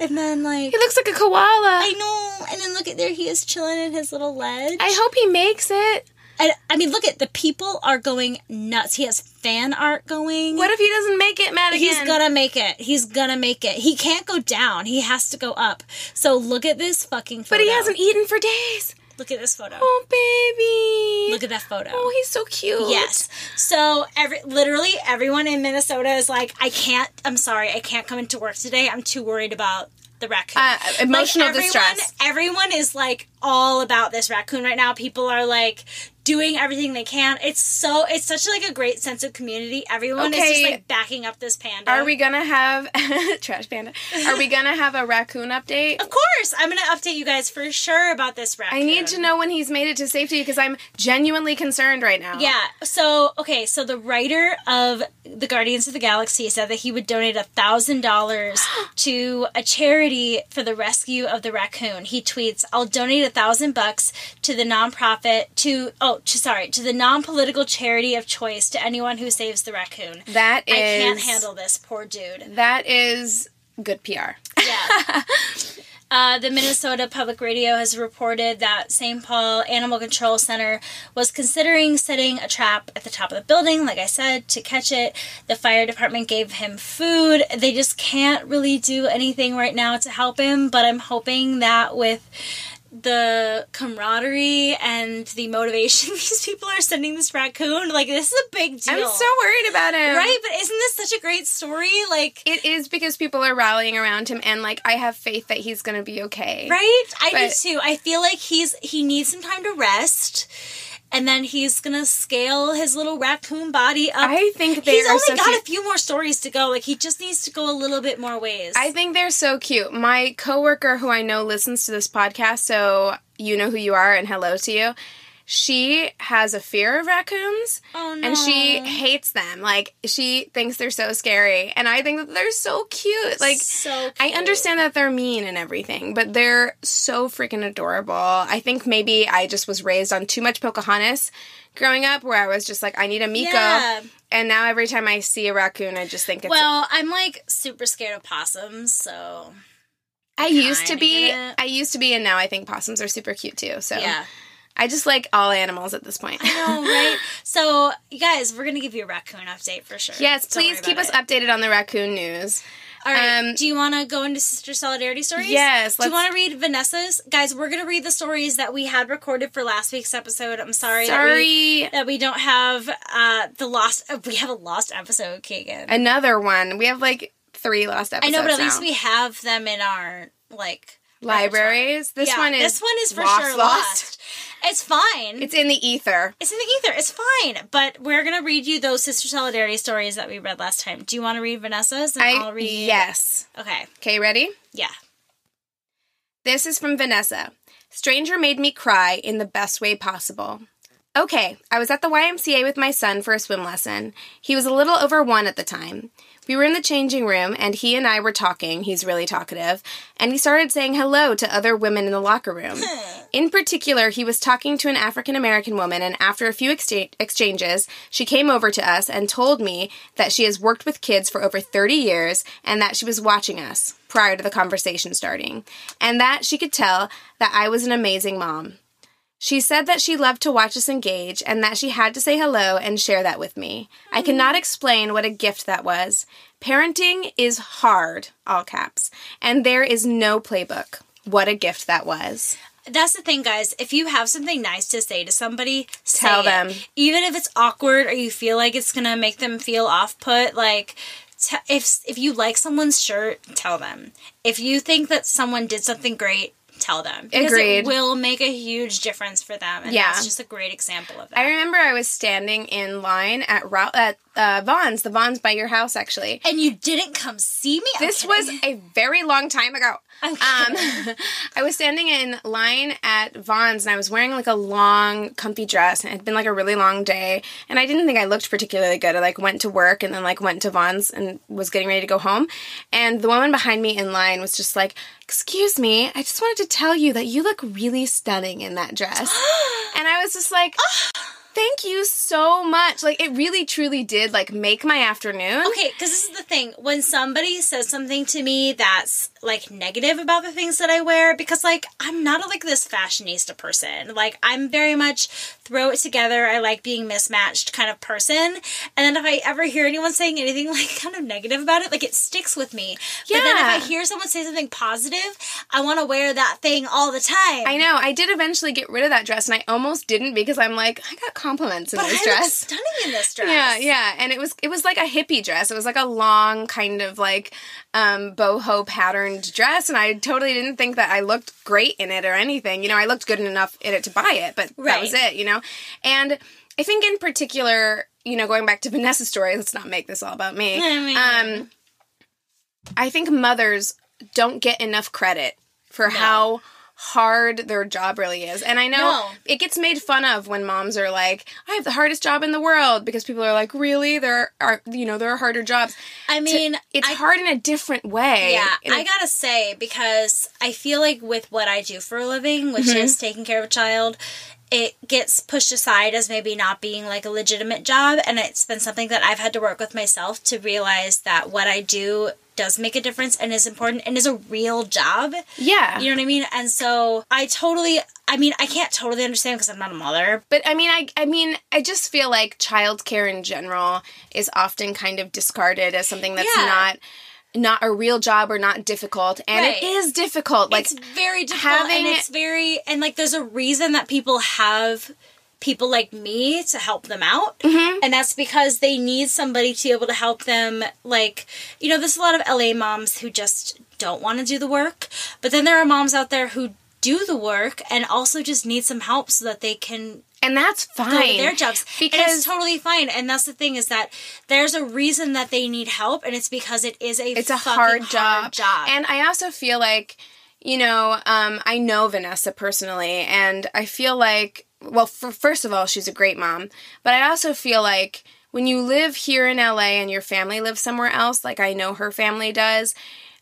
Speaker 2: And then like
Speaker 1: He looks like a koala.
Speaker 2: I know. And then look at there he is chilling in his little ledge.
Speaker 1: I hope he makes it.
Speaker 2: And, I mean look at the people are going nuts. He has fan art going.
Speaker 1: What if he doesn't make it, Madigan?
Speaker 2: He's gonna make it. He's gonna make it. He can't go down. He has to go up. So look at this fucking photo.
Speaker 1: But he hasn't eaten for days.
Speaker 2: Look at this photo.
Speaker 1: Oh, baby.
Speaker 2: Look at that photo.
Speaker 1: Oh, he's so cute.
Speaker 2: Yes. So every literally everyone in Minnesota is like, I can't. I'm sorry, I can't come into work today. I'm too worried about the raccoon.
Speaker 1: Uh, emotional
Speaker 2: everyone,
Speaker 1: distress.
Speaker 2: Everyone is like all about this raccoon right now. People are like doing everything they can. It's so it's such like a great sense of community. Everyone is just like backing up this panda.
Speaker 1: Are we gonna have trash panda? Are we gonna have a raccoon update?
Speaker 2: Of course, I'm gonna update you guys for sure about this raccoon.
Speaker 1: I need to know when he's made it to safety because I'm genuinely concerned right now.
Speaker 2: Yeah. So okay. So the writer of the Guardians of the Galaxy said that he would donate a thousand dollars to a charity for the rescue of the raccoon. He tweets, "I'll donate a thousand bucks to the nonprofit to oh to, sorry to the non-political charity of choice to anyone who saves the raccoon."
Speaker 1: that is.
Speaker 2: I can't handle this, poor dude.
Speaker 1: That is good PR.
Speaker 2: Yeah. Uh, the Minnesota Public Radio has reported that St. Paul Animal Control Center was considering setting a trap at the top of the building, like I said, to catch it. The fire department gave him food. They just can't really do anything right now to help him, but I'm hoping that with the camaraderie and the motivation these people are sending this raccoon, like, this is a big deal.
Speaker 1: I'm so worried about him.
Speaker 2: Right, but isn't this such a great story? Like,
Speaker 1: It is because people are rallying around him, and like I have faith that he's gonna be okay.
Speaker 2: Right? I do too. I feel like he's he needs some time to rest. And then he's gonna scale his little raccoon body up.
Speaker 1: I think they
Speaker 2: he's
Speaker 1: are
Speaker 2: only
Speaker 1: so
Speaker 2: got
Speaker 1: cute.
Speaker 2: a few more stories to go. Like he just needs to go a little bit more ways.
Speaker 1: I think they're so cute. My coworker, who I know listens to this podcast, so you know who you are, and hello to you. She has a fear of raccoons,
Speaker 2: Oh,
Speaker 1: and she hates them. Like she thinks they're so scary, and I think that they're so cute. Like
Speaker 2: So
Speaker 1: I understand that they're mean and everything, but they're so freaking adorable. I think maybe I just was raised on too much Pocahontas growing up, where I was just like, I need a Meeko.
Speaker 2: Yeah.
Speaker 1: And now every time I see a raccoon, I just think it's
Speaker 2: Well, I'm like super scared of possums, so
Speaker 1: I used to be. I used to be, and now I think possums are super cute too. So
Speaker 2: yeah.
Speaker 1: I just like all animals at this point.
Speaker 2: No, right? So, you guys, we're gonna give you a raccoon update for sure.
Speaker 1: yes,
Speaker 2: Don't
Speaker 1: please keep us
Speaker 2: it.
Speaker 1: updated on the raccoon news.
Speaker 2: All right.
Speaker 1: Um,
Speaker 2: Do you want to go into Sister Solidarity stories?
Speaker 1: Yes,
Speaker 2: Do you want to read Vanessa's? Guys, we're going to read the stories that we had recorded for last week's episode. I'm sorry. That we,
Speaker 1: Sorry,
Speaker 2: that we don't have uh, the lost. Uh, we have a lost episode, Keegan.
Speaker 1: another one. We have like three lost episodes.
Speaker 2: I know, but at
Speaker 1: now.
Speaker 2: least we have them in our like
Speaker 1: libraries. This
Speaker 2: Yeah,
Speaker 1: one is
Speaker 2: this one is for
Speaker 1: lost,
Speaker 2: sure
Speaker 1: lost.
Speaker 2: lost. It's fine.
Speaker 1: It's in the ether.
Speaker 2: It's in the ether. It's fine. But we're gonna read you those Sister Solidarity stories that we read last time. Do you want to read Vanessa's? And
Speaker 1: I
Speaker 2: will read.
Speaker 1: yes.
Speaker 2: Okay.
Speaker 1: Okay, ready?
Speaker 2: Yeah.
Speaker 1: This is from Vanessa. Stranger made me cry in the best way possible. Okay, I was at the YMCA with my son for a swim lesson. He was a little over one at the time. We were in the changing room, and he and I were talking. He's really talkative. And he started saying hello to other women in the locker room. In particular, he was talking to an African American woman, and after a few excha- exchanges, she came over to us and told me that she has worked with kids for over 30 years and that she was watching us prior to the conversation starting, and that she could tell that I was an amazing mom. She said that she loved to watch us engage and that she had to say hello and share that with me. I hmm. cannot explain what a gift that was. Parenting is hard, all caps, and there is no playbook. What a gift that was.
Speaker 2: That's the thing, guys. If you have something nice to say to somebody,
Speaker 1: Tell
Speaker 2: it.
Speaker 1: them.
Speaker 2: Even if it's awkward or you feel like it's gonna make them feel off put, like t- if if you like someone's shirt, tell them. If you think that someone did something great, tell them. Because
Speaker 1: Agreed.
Speaker 2: it will make a huge difference for them. And
Speaker 1: Yeah.
Speaker 2: that's just a great example of that.
Speaker 1: I remember I was standing in line at Ralph, at uh, Vons, the Vons by your house, actually.
Speaker 2: And you didn't come see me? I'm
Speaker 1: This was a very long time ago.
Speaker 2: I'm
Speaker 1: Um. I was standing in line at Vons and I was wearing like a long, comfy dress. And it had been like a really long day. And I didn't think I looked particularly good. I like went to work and then like went to Vons and was getting ready to go home. And the woman behind me in line was just like, Excuse me, I just wanted to tell you that you look really stunning in that dress. and I was just like, Thank you so much. Like it really truly did like make my afternoon.
Speaker 2: Okay, because this is the thing. When somebody says something to me that's like negative about the things that I wear, because like I'm not like this fashionista person. Like I'm very much throw it together. I like being mismatched kind of person. And then if I ever hear anyone saying anything like kind of negative about it, like it sticks with me. Yeah. But then if I hear someone say something positive, I want to wear that thing all the time.
Speaker 1: I know. I did eventually get rid of that dress, and I almost didn't because I'm like, I got compliments in
Speaker 2: but I
Speaker 1: this
Speaker 2: look
Speaker 1: dress.
Speaker 2: stunning in this dress.
Speaker 1: Yeah, yeah, and it was it was like a hippie dress. It was like a long kind of like um, boho patterned dress, and I totally didn't think that I looked great in it or anything. You know, I looked good enough in it to buy it, but that was it. You know, and I think in particular, you know, going back to Vanessa's story, let's not make this all about me.
Speaker 2: I mean-
Speaker 1: um, I think mothers don't get enough credit for how hard their job really is. And I know
Speaker 2: No.
Speaker 1: it gets made fun of when moms are like, I have the hardest job in the world because people are like, really? There are, you know, there are harder jobs.
Speaker 2: I mean,
Speaker 1: It's
Speaker 2: I
Speaker 1: hard in a different way.
Speaker 2: Yeah,
Speaker 1: In a-
Speaker 2: I gotta say because I feel like with what I do for a living, which
Speaker 1: Mm-hmm.
Speaker 2: is taking care of a child, it gets pushed aside as maybe not being like a legitimate job, and it's been something that I've had to work with myself to realize that what I do does make a difference and is important and is a real job.
Speaker 1: yeah.
Speaker 2: You know what I mean? And so I totally, I mean, I can't totally understand because I'm not a mother.
Speaker 1: But I mean, I I mean, I just feel like childcare in general is often kind of discarded as something that's
Speaker 2: Yeah.
Speaker 1: not not a real job or not difficult, and
Speaker 2: Right.
Speaker 1: it is difficult. Like
Speaker 2: it's very difficult
Speaker 1: having-
Speaker 2: and it's very and like there's a reason that people have people like me to help them out
Speaker 1: Mm-hmm.
Speaker 2: and that's because they need somebody to be able to help them like you know there's a lot of la moms who just don't want to do the work but then there are moms out there who do the work and also just need some help so that they can
Speaker 1: and that's fine.
Speaker 2: their jobs and
Speaker 1: because
Speaker 2: it's totally fine and that's the thing is that there's a reason that they need help and it's because it is a
Speaker 1: it's a hard job.
Speaker 2: job
Speaker 1: And I also feel like, you know, um, I know Vanessa personally, and I feel like, well, for, first of all, she's a great mom, but I also feel like when you live here in LA and your family lives somewhere else, like I know her family does.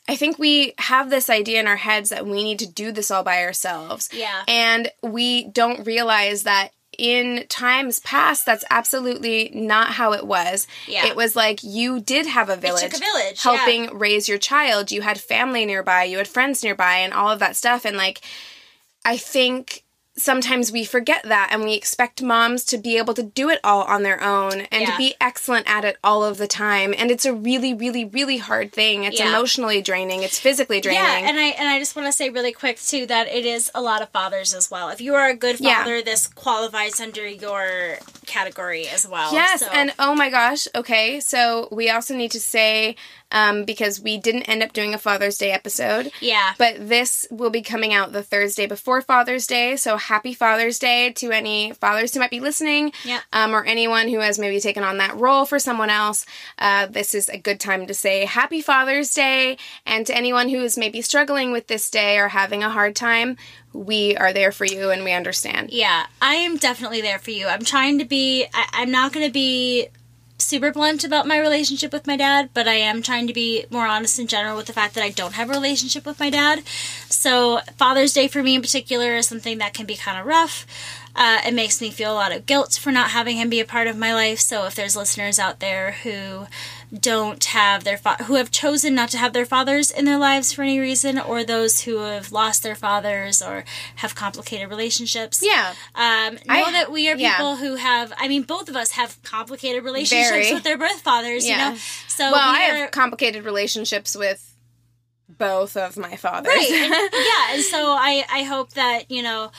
Speaker 1: I think we have this idea in our heads that we need to do this all by ourselves.
Speaker 2: Yeah.
Speaker 1: And we don't realize that in times past, that's absolutely not how it was.
Speaker 2: Yeah.
Speaker 1: It was like you did have a village.
Speaker 2: a village, yeah.
Speaker 1: helping raise your child. You had family nearby, you had friends nearby, and all of that stuff. And like, I think sometimes we forget that and we expect moms to be able to do it all on their own and
Speaker 2: Yeah.
Speaker 1: to be excellent at it all of the time. And it's a really, really, really hard thing. It's
Speaker 2: Yeah.
Speaker 1: emotionally draining, it's physically draining.
Speaker 2: Yeah, and I and I just want to say really quick too that it is a lot of fathers as well. If you are a good
Speaker 1: Yeah.
Speaker 2: father, this qualifies under your category as well.
Speaker 1: Yes,
Speaker 2: So-
Speaker 1: and oh my gosh, okay, so we also need to say, um, because we didn't end up doing a Father's Day episode.
Speaker 2: Yeah.
Speaker 1: But this will be coming out the Thursday before Father's Day, so happy Father's Day to any fathers who might be listening,
Speaker 2: Yeah.
Speaker 1: um, or anyone who has maybe taken on that role for someone else. Uh, this is a good time to say happy Father's Day, and to anyone who is maybe struggling with this day or having a hard time, we are there for you and we understand.
Speaker 2: yeah, I am definitely there for you. I'm trying to be. I, I'm not going to be super blunt about my relationship with my dad, but I am trying to be more honest in general with the fact that I don't have a relationship with my dad. So Father's Day for me in particular is something that can be kind of rough. Uh, it makes me feel a lot of guilt for not having him be a part of my life. So if there's listeners out there who don't have their fa- who have chosen not to have their fathers in their lives for any reason, or those who have lost their fathers or have complicated relationships,
Speaker 1: Yeah.
Speaker 2: um, know
Speaker 1: I-
Speaker 2: that we are
Speaker 1: yeah.
Speaker 2: people who have. I mean, both of us have complicated relationships
Speaker 1: Very.
Speaker 2: with their birth fathers.
Speaker 1: Yeah.
Speaker 2: You know, so
Speaker 1: well,
Speaker 2: we
Speaker 1: I
Speaker 2: are,
Speaker 1: have complicated relationships with both of my fathers.
Speaker 2: right yeah and so i i hope that you know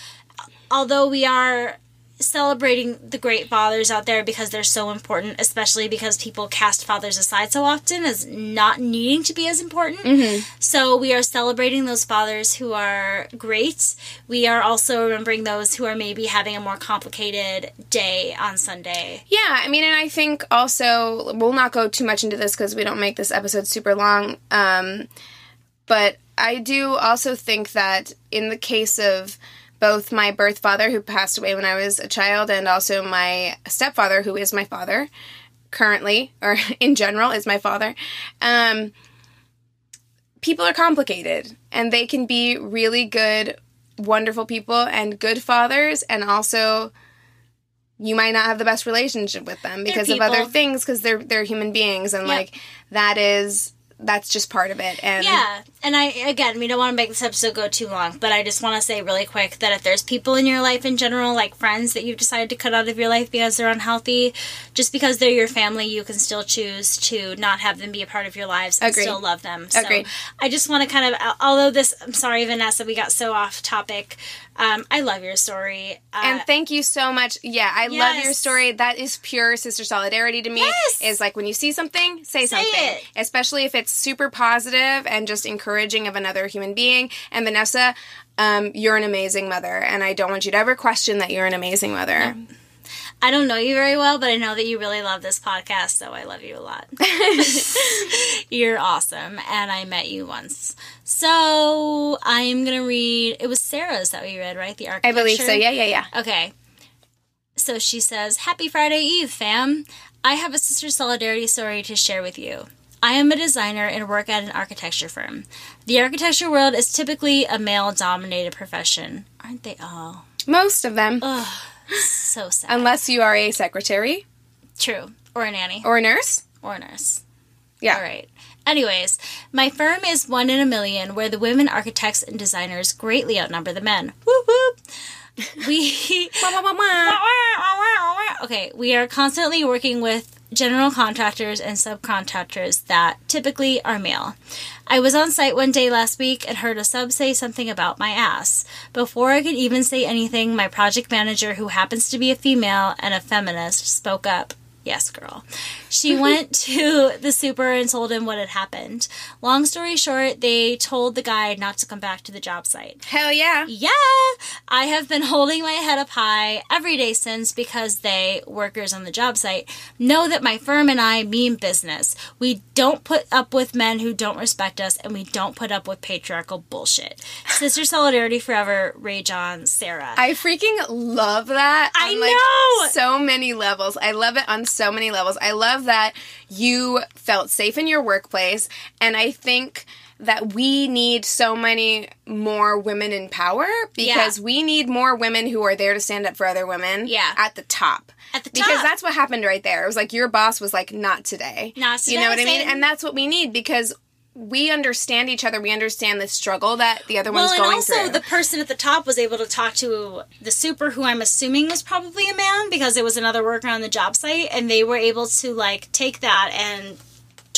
Speaker 2: although we are celebrating the great fathers out there because they're so important, especially because people cast fathers aside so often as not needing to be as important. So we are celebrating those fathers who are great. We are also remembering those who are maybe having a more complicated day on Sunday.
Speaker 1: Yeah, I mean, and I think also we'll not go too much into this because we don't make this episode super long. Um, but I do also think that in the case of both my birth father, who passed away when I was a child, and also my stepfather, who is my father currently, or in general, is my father. Um, people are complicated, and they can be really good, wonderful people and good fathers, and also you might not have the best relationship with them because of other things because they're they're human beings and
Speaker 2: Yep.
Speaker 1: like that is that's just part of it and
Speaker 2: Yeah, and I again, we don't want to make this episode go too long, but I just want to say really quick that if there's people in your life in general, like friends that you've decided to cut out of your life because they're unhealthy, just because they're your family, you can still choose to not have them be a part of your lives and
Speaker 1: Agreed.
Speaker 2: still love them. So
Speaker 1: Agreed.
Speaker 2: I just want to kind of, although this, I'm sorry, Vanessa, we got so off topic. Um, I love your story. Uh,
Speaker 1: and thank you so much. Yeah, I love your story. That is pure sister solidarity to me.
Speaker 2: Yes.
Speaker 1: Is like when you see something, say,
Speaker 2: Say
Speaker 1: something.
Speaker 2: it.
Speaker 1: Especially if it's super positive and just encouraging of another human being. And Vanessa, um, you're an amazing mother, and I don't want you to ever question that you're an amazing mother.
Speaker 2: I don't know you very well, but I know that you really love this podcast, so I love you a lot. You're awesome, and I met you once. So I'm gonna read. It was Sarah's that we read, right? The
Speaker 1: I believe so. Yeah, yeah, yeah.
Speaker 2: Okay. So she says, Happy Friday Eve, fam. I have a sister solidarity story to share with you. I am a designer and work at an architecture firm. The architecture world is typically a male dominated profession. Aren't they all?
Speaker 1: Most of them, Ugh,
Speaker 2: So sad.
Speaker 1: unless you are a secretary
Speaker 2: True. Or a nanny.
Speaker 1: or a nurse.
Speaker 2: or a nurse.
Speaker 1: Yeah.
Speaker 2: All right. Anyways, my firm is one in a million where the women architects and designers greatly outnumber the men. Whoop whoop. We. Okay, we are constantly working with general contractors and subcontractors that typically are male. I was on site one day last week and heard a sub say something about my ass. Before I could even say anything, my project manager, who happens to be a female and a feminist, spoke up. Yes, girl. She went to the super and told him what had happened. Long story short, they told the guy not to come back to the job site.
Speaker 1: Hell yeah.
Speaker 2: Yeah, I have been holding my head up high every day since because they, workers on the job site, know that my firm and I mean business. We don't put up with men who don't respect us and we don't put up with patriarchal bullshit. Sister Solidarity Forever, Rage on, Sarah.
Speaker 1: I freaking love that.
Speaker 2: I
Speaker 1: on, like,
Speaker 2: know!
Speaker 1: So many levels. I love it on so many levels. I love that you felt safe in your workplace. And I think that we need so many more women in power because
Speaker 2: Yeah.
Speaker 1: we need more women who are there to stand up for other women
Speaker 2: Yeah.
Speaker 1: at the top.
Speaker 2: At the
Speaker 1: Because
Speaker 2: top.
Speaker 1: that's what happened right there. It was like your boss was like, not today.
Speaker 2: Not
Speaker 1: You know
Speaker 2: today,
Speaker 1: what I mean? And that's what we need because we understand each other. We understand the struggle that the other
Speaker 2: well,
Speaker 1: one's
Speaker 2: and
Speaker 1: going
Speaker 2: also
Speaker 1: through.
Speaker 2: the person at the top was able to talk to the super, who I'm assuming was probably a man because it was another worker on the job site, and they were able to like take that and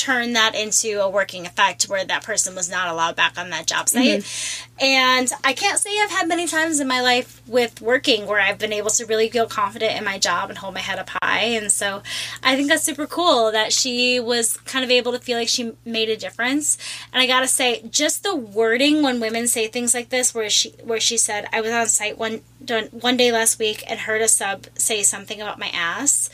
Speaker 2: turn that into a working effect where that person was not allowed back on that job site. Mm-hmm. And I can't say I've had many times in my life with working where I've been able to really feel confident in my job and hold my head up high. And so I think that's super cool that she was kind of able to feel like she made a difference. And I gotta say, just the wording when women say things like this, where she where she said, "I was on site one done- one day last week and heard a sub say something about my ass."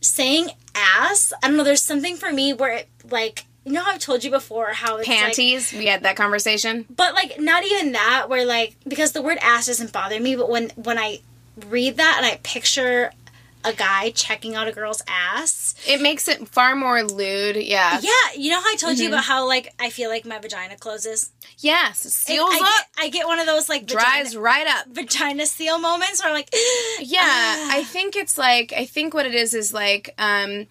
Speaker 2: Saying ass, I don't know. There's something for me where it like. You know how I've told you before how it's like,
Speaker 1: Panties. we had that conversation.
Speaker 2: but like not even that where like because the word ass doesn't bother me but when when i read that and i picture a guy checking out a girl's ass
Speaker 1: It makes it far more lewd. Yeah.
Speaker 2: yeah you know how i told you about how like i feel like my vagina closes
Speaker 1: Yes. Seals
Speaker 2: I
Speaker 1: up.
Speaker 2: get, I get one of those like
Speaker 1: dries
Speaker 2: vagina,
Speaker 1: right up.
Speaker 2: vagina seal moments where i'm like
Speaker 1: Yeah, I think it's like I think what it is is like um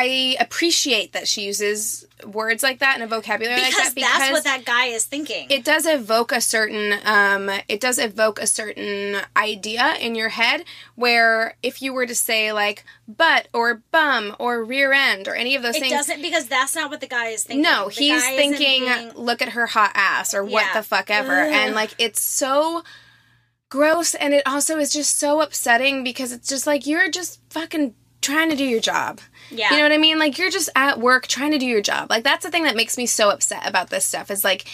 Speaker 1: I appreciate that she uses words like that and a vocabulary
Speaker 2: because,
Speaker 1: like that because
Speaker 2: that's what that guy is thinking
Speaker 1: it does evoke a certain um it does evoke a certain idea in your head where if you were to say like butt or bum or rear end or any of those
Speaker 2: it
Speaker 1: things
Speaker 2: doesn't because that's not what the guy is thinking
Speaker 1: no,
Speaker 2: The
Speaker 1: he's thinking,
Speaker 2: being-
Speaker 1: look at her hot ass or what the fuck ever.
Speaker 2: Ugh.
Speaker 1: And like, it's so gross and it also is just so upsetting because it's just like you're just fucking trying to do your job.
Speaker 2: Yeah.
Speaker 1: You know what I mean? Like you're just at work trying to do your job. Like that's the thing that makes me so upset about this stuff is like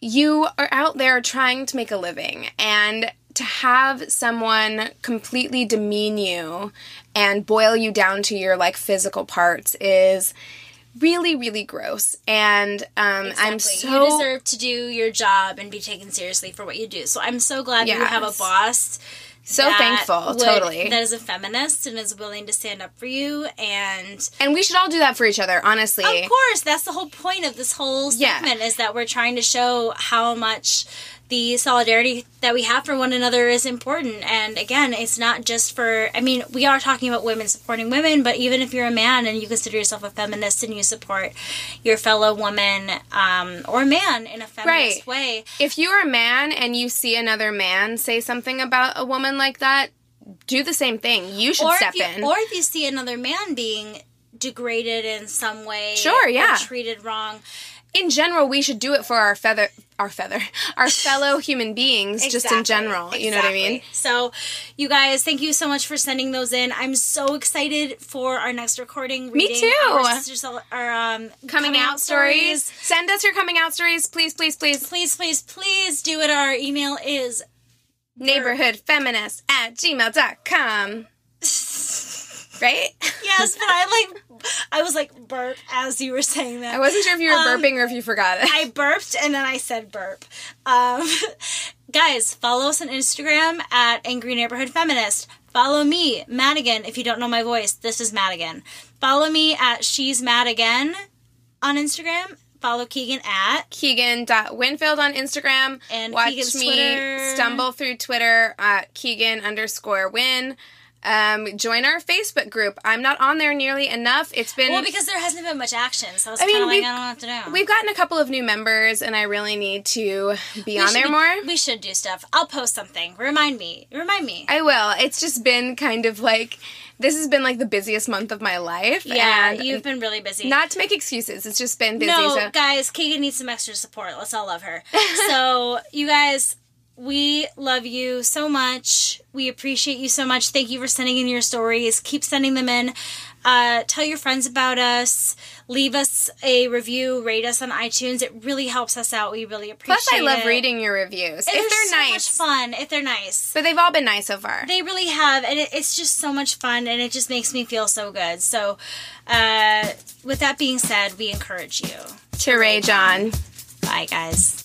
Speaker 1: you are out there trying to make a living and to have someone completely demean you and boil you down to your like physical parts is really really gross and um i'm so
Speaker 2: you deserve to do your job and be taken seriously for what you do. So I'm so glad that you have a boss.
Speaker 1: So thankful
Speaker 2: would-
Speaker 1: totally
Speaker 2: That is a feminist and is willing to stand up for you. And
Speaker 1: and we should all do that for each other honestly
Speaker 2: of course, that's the whole point of this whole
Speaker 1: Yeah.
Speaker 2: segment is that we're trying to show how much the solidarity that we have for one another is important. And again, it's not just for, I mean, we are talking about women supporting women, but even if you're a man and you consider yourself a feminist and you support your fellow woman um, or man in a feminist
Speaker 1: Right.
Speaker 2: way,
Speaker 1: if you're a man and you see another man say something about a woman like that do the same thing you should
Speaker 2: or
Speaker 1: step
Speaker 2: if you,
Speaker 1: in
Speaker 2: or if you see another man being degraded in some way,
Speaker 1: Sure,
Speaker 2: or
Speaker 1: yeah.
Speaker 2: treated wrong.
Speaker 1: In general we should do it for our feather our feather our fellow human beings just in
Speaker 2: Exactly,
Speaker 1: general you know what i mean.
Speaker 2: So, you guys, thank you so much for sending those in. I'm so excited for our next recording.
Speaker 1: Me too.
Speaker 2: Our sisters are um,
Speaker 1: coming, out, stories. send us your coming out stories please please please
Speaker 2: Please, please, please do it. Our email is
Speaker 1: neighborhoodfeminist at gmail.com right
Speaker 2: yes, but I like I was like burp as you were saying that.
Speaker 1: i wasn't sure if you were
Speaker 2: Um,
Speaker 1: burping or if you forgot it
Speaker 2: I burped and then I said burp. Um, guys, follow us on Instagram at Angry Neighborhood Feminist. Follow me, Madigan. If you don't know my voice, this is Madigan. Follow me at She's Mad Again on Instagram. Follow Keegan at
Speaker 1: Keegan.winfield on Instagram.
Speaker 2: And
Speaker 1: watch
Speaker 2: Keegan's
Speaker 1: me
Speaker 2: Twitter.
Speaker 1: stumble through Twitter at Keegan underscore win. Um, join our Facebook group. I'm not on there nearly enough. It's been
Speaker 2: well because there hasn't been much action, so I
Speaker 1: I mean,
Speaker 2: kind of like
Speaker 1: we've-
Speaker 2: I don't to
Speaker 1: we've gotten a couple of new members, and I really need to be
Speaker 2: We
Speaker 1: on there
Speaker 2: be-
Speaker 1: more.
Speaker 2: We should do stuff. I'll post something. Remind me. Remind me.
Speaker 1: I will. It's just been kind of like this has been like the busiest month of my life.
Speaker 2: yeah, you've been really busy.
Speaker 1: not to make excuses. It's just been busy.
Speaker 2: No,
Speaker 1: so
Speaker 2: guys, Keegan needs some extra support. Let's all love her. so, you guys, we love you so much. We appreciate you so much. Thank you for sending in your stories. Keep sending them in. Uh, tell your friends about us. Leave us a review. Rate us on iTunes. It really helps us out. We really appreciate it.
Speaker 1: plus, I love
Speaker 2: it.
Speaker 1: reading your reviews
Speaker 2: And
Speaker 1: if they're
Speaker 2: so
Speaker 1: nice.
Speaker 2: much fun. If they're nice.
Speaker 1: But they've all been nice so far.
Speaker 2: They really have, and it, it's just so much fun, and it just makes me feel so good. So, uh, with that being said, we encourage you.
Speaker 1: to Ray John.
Speaker 2: Bye, guys.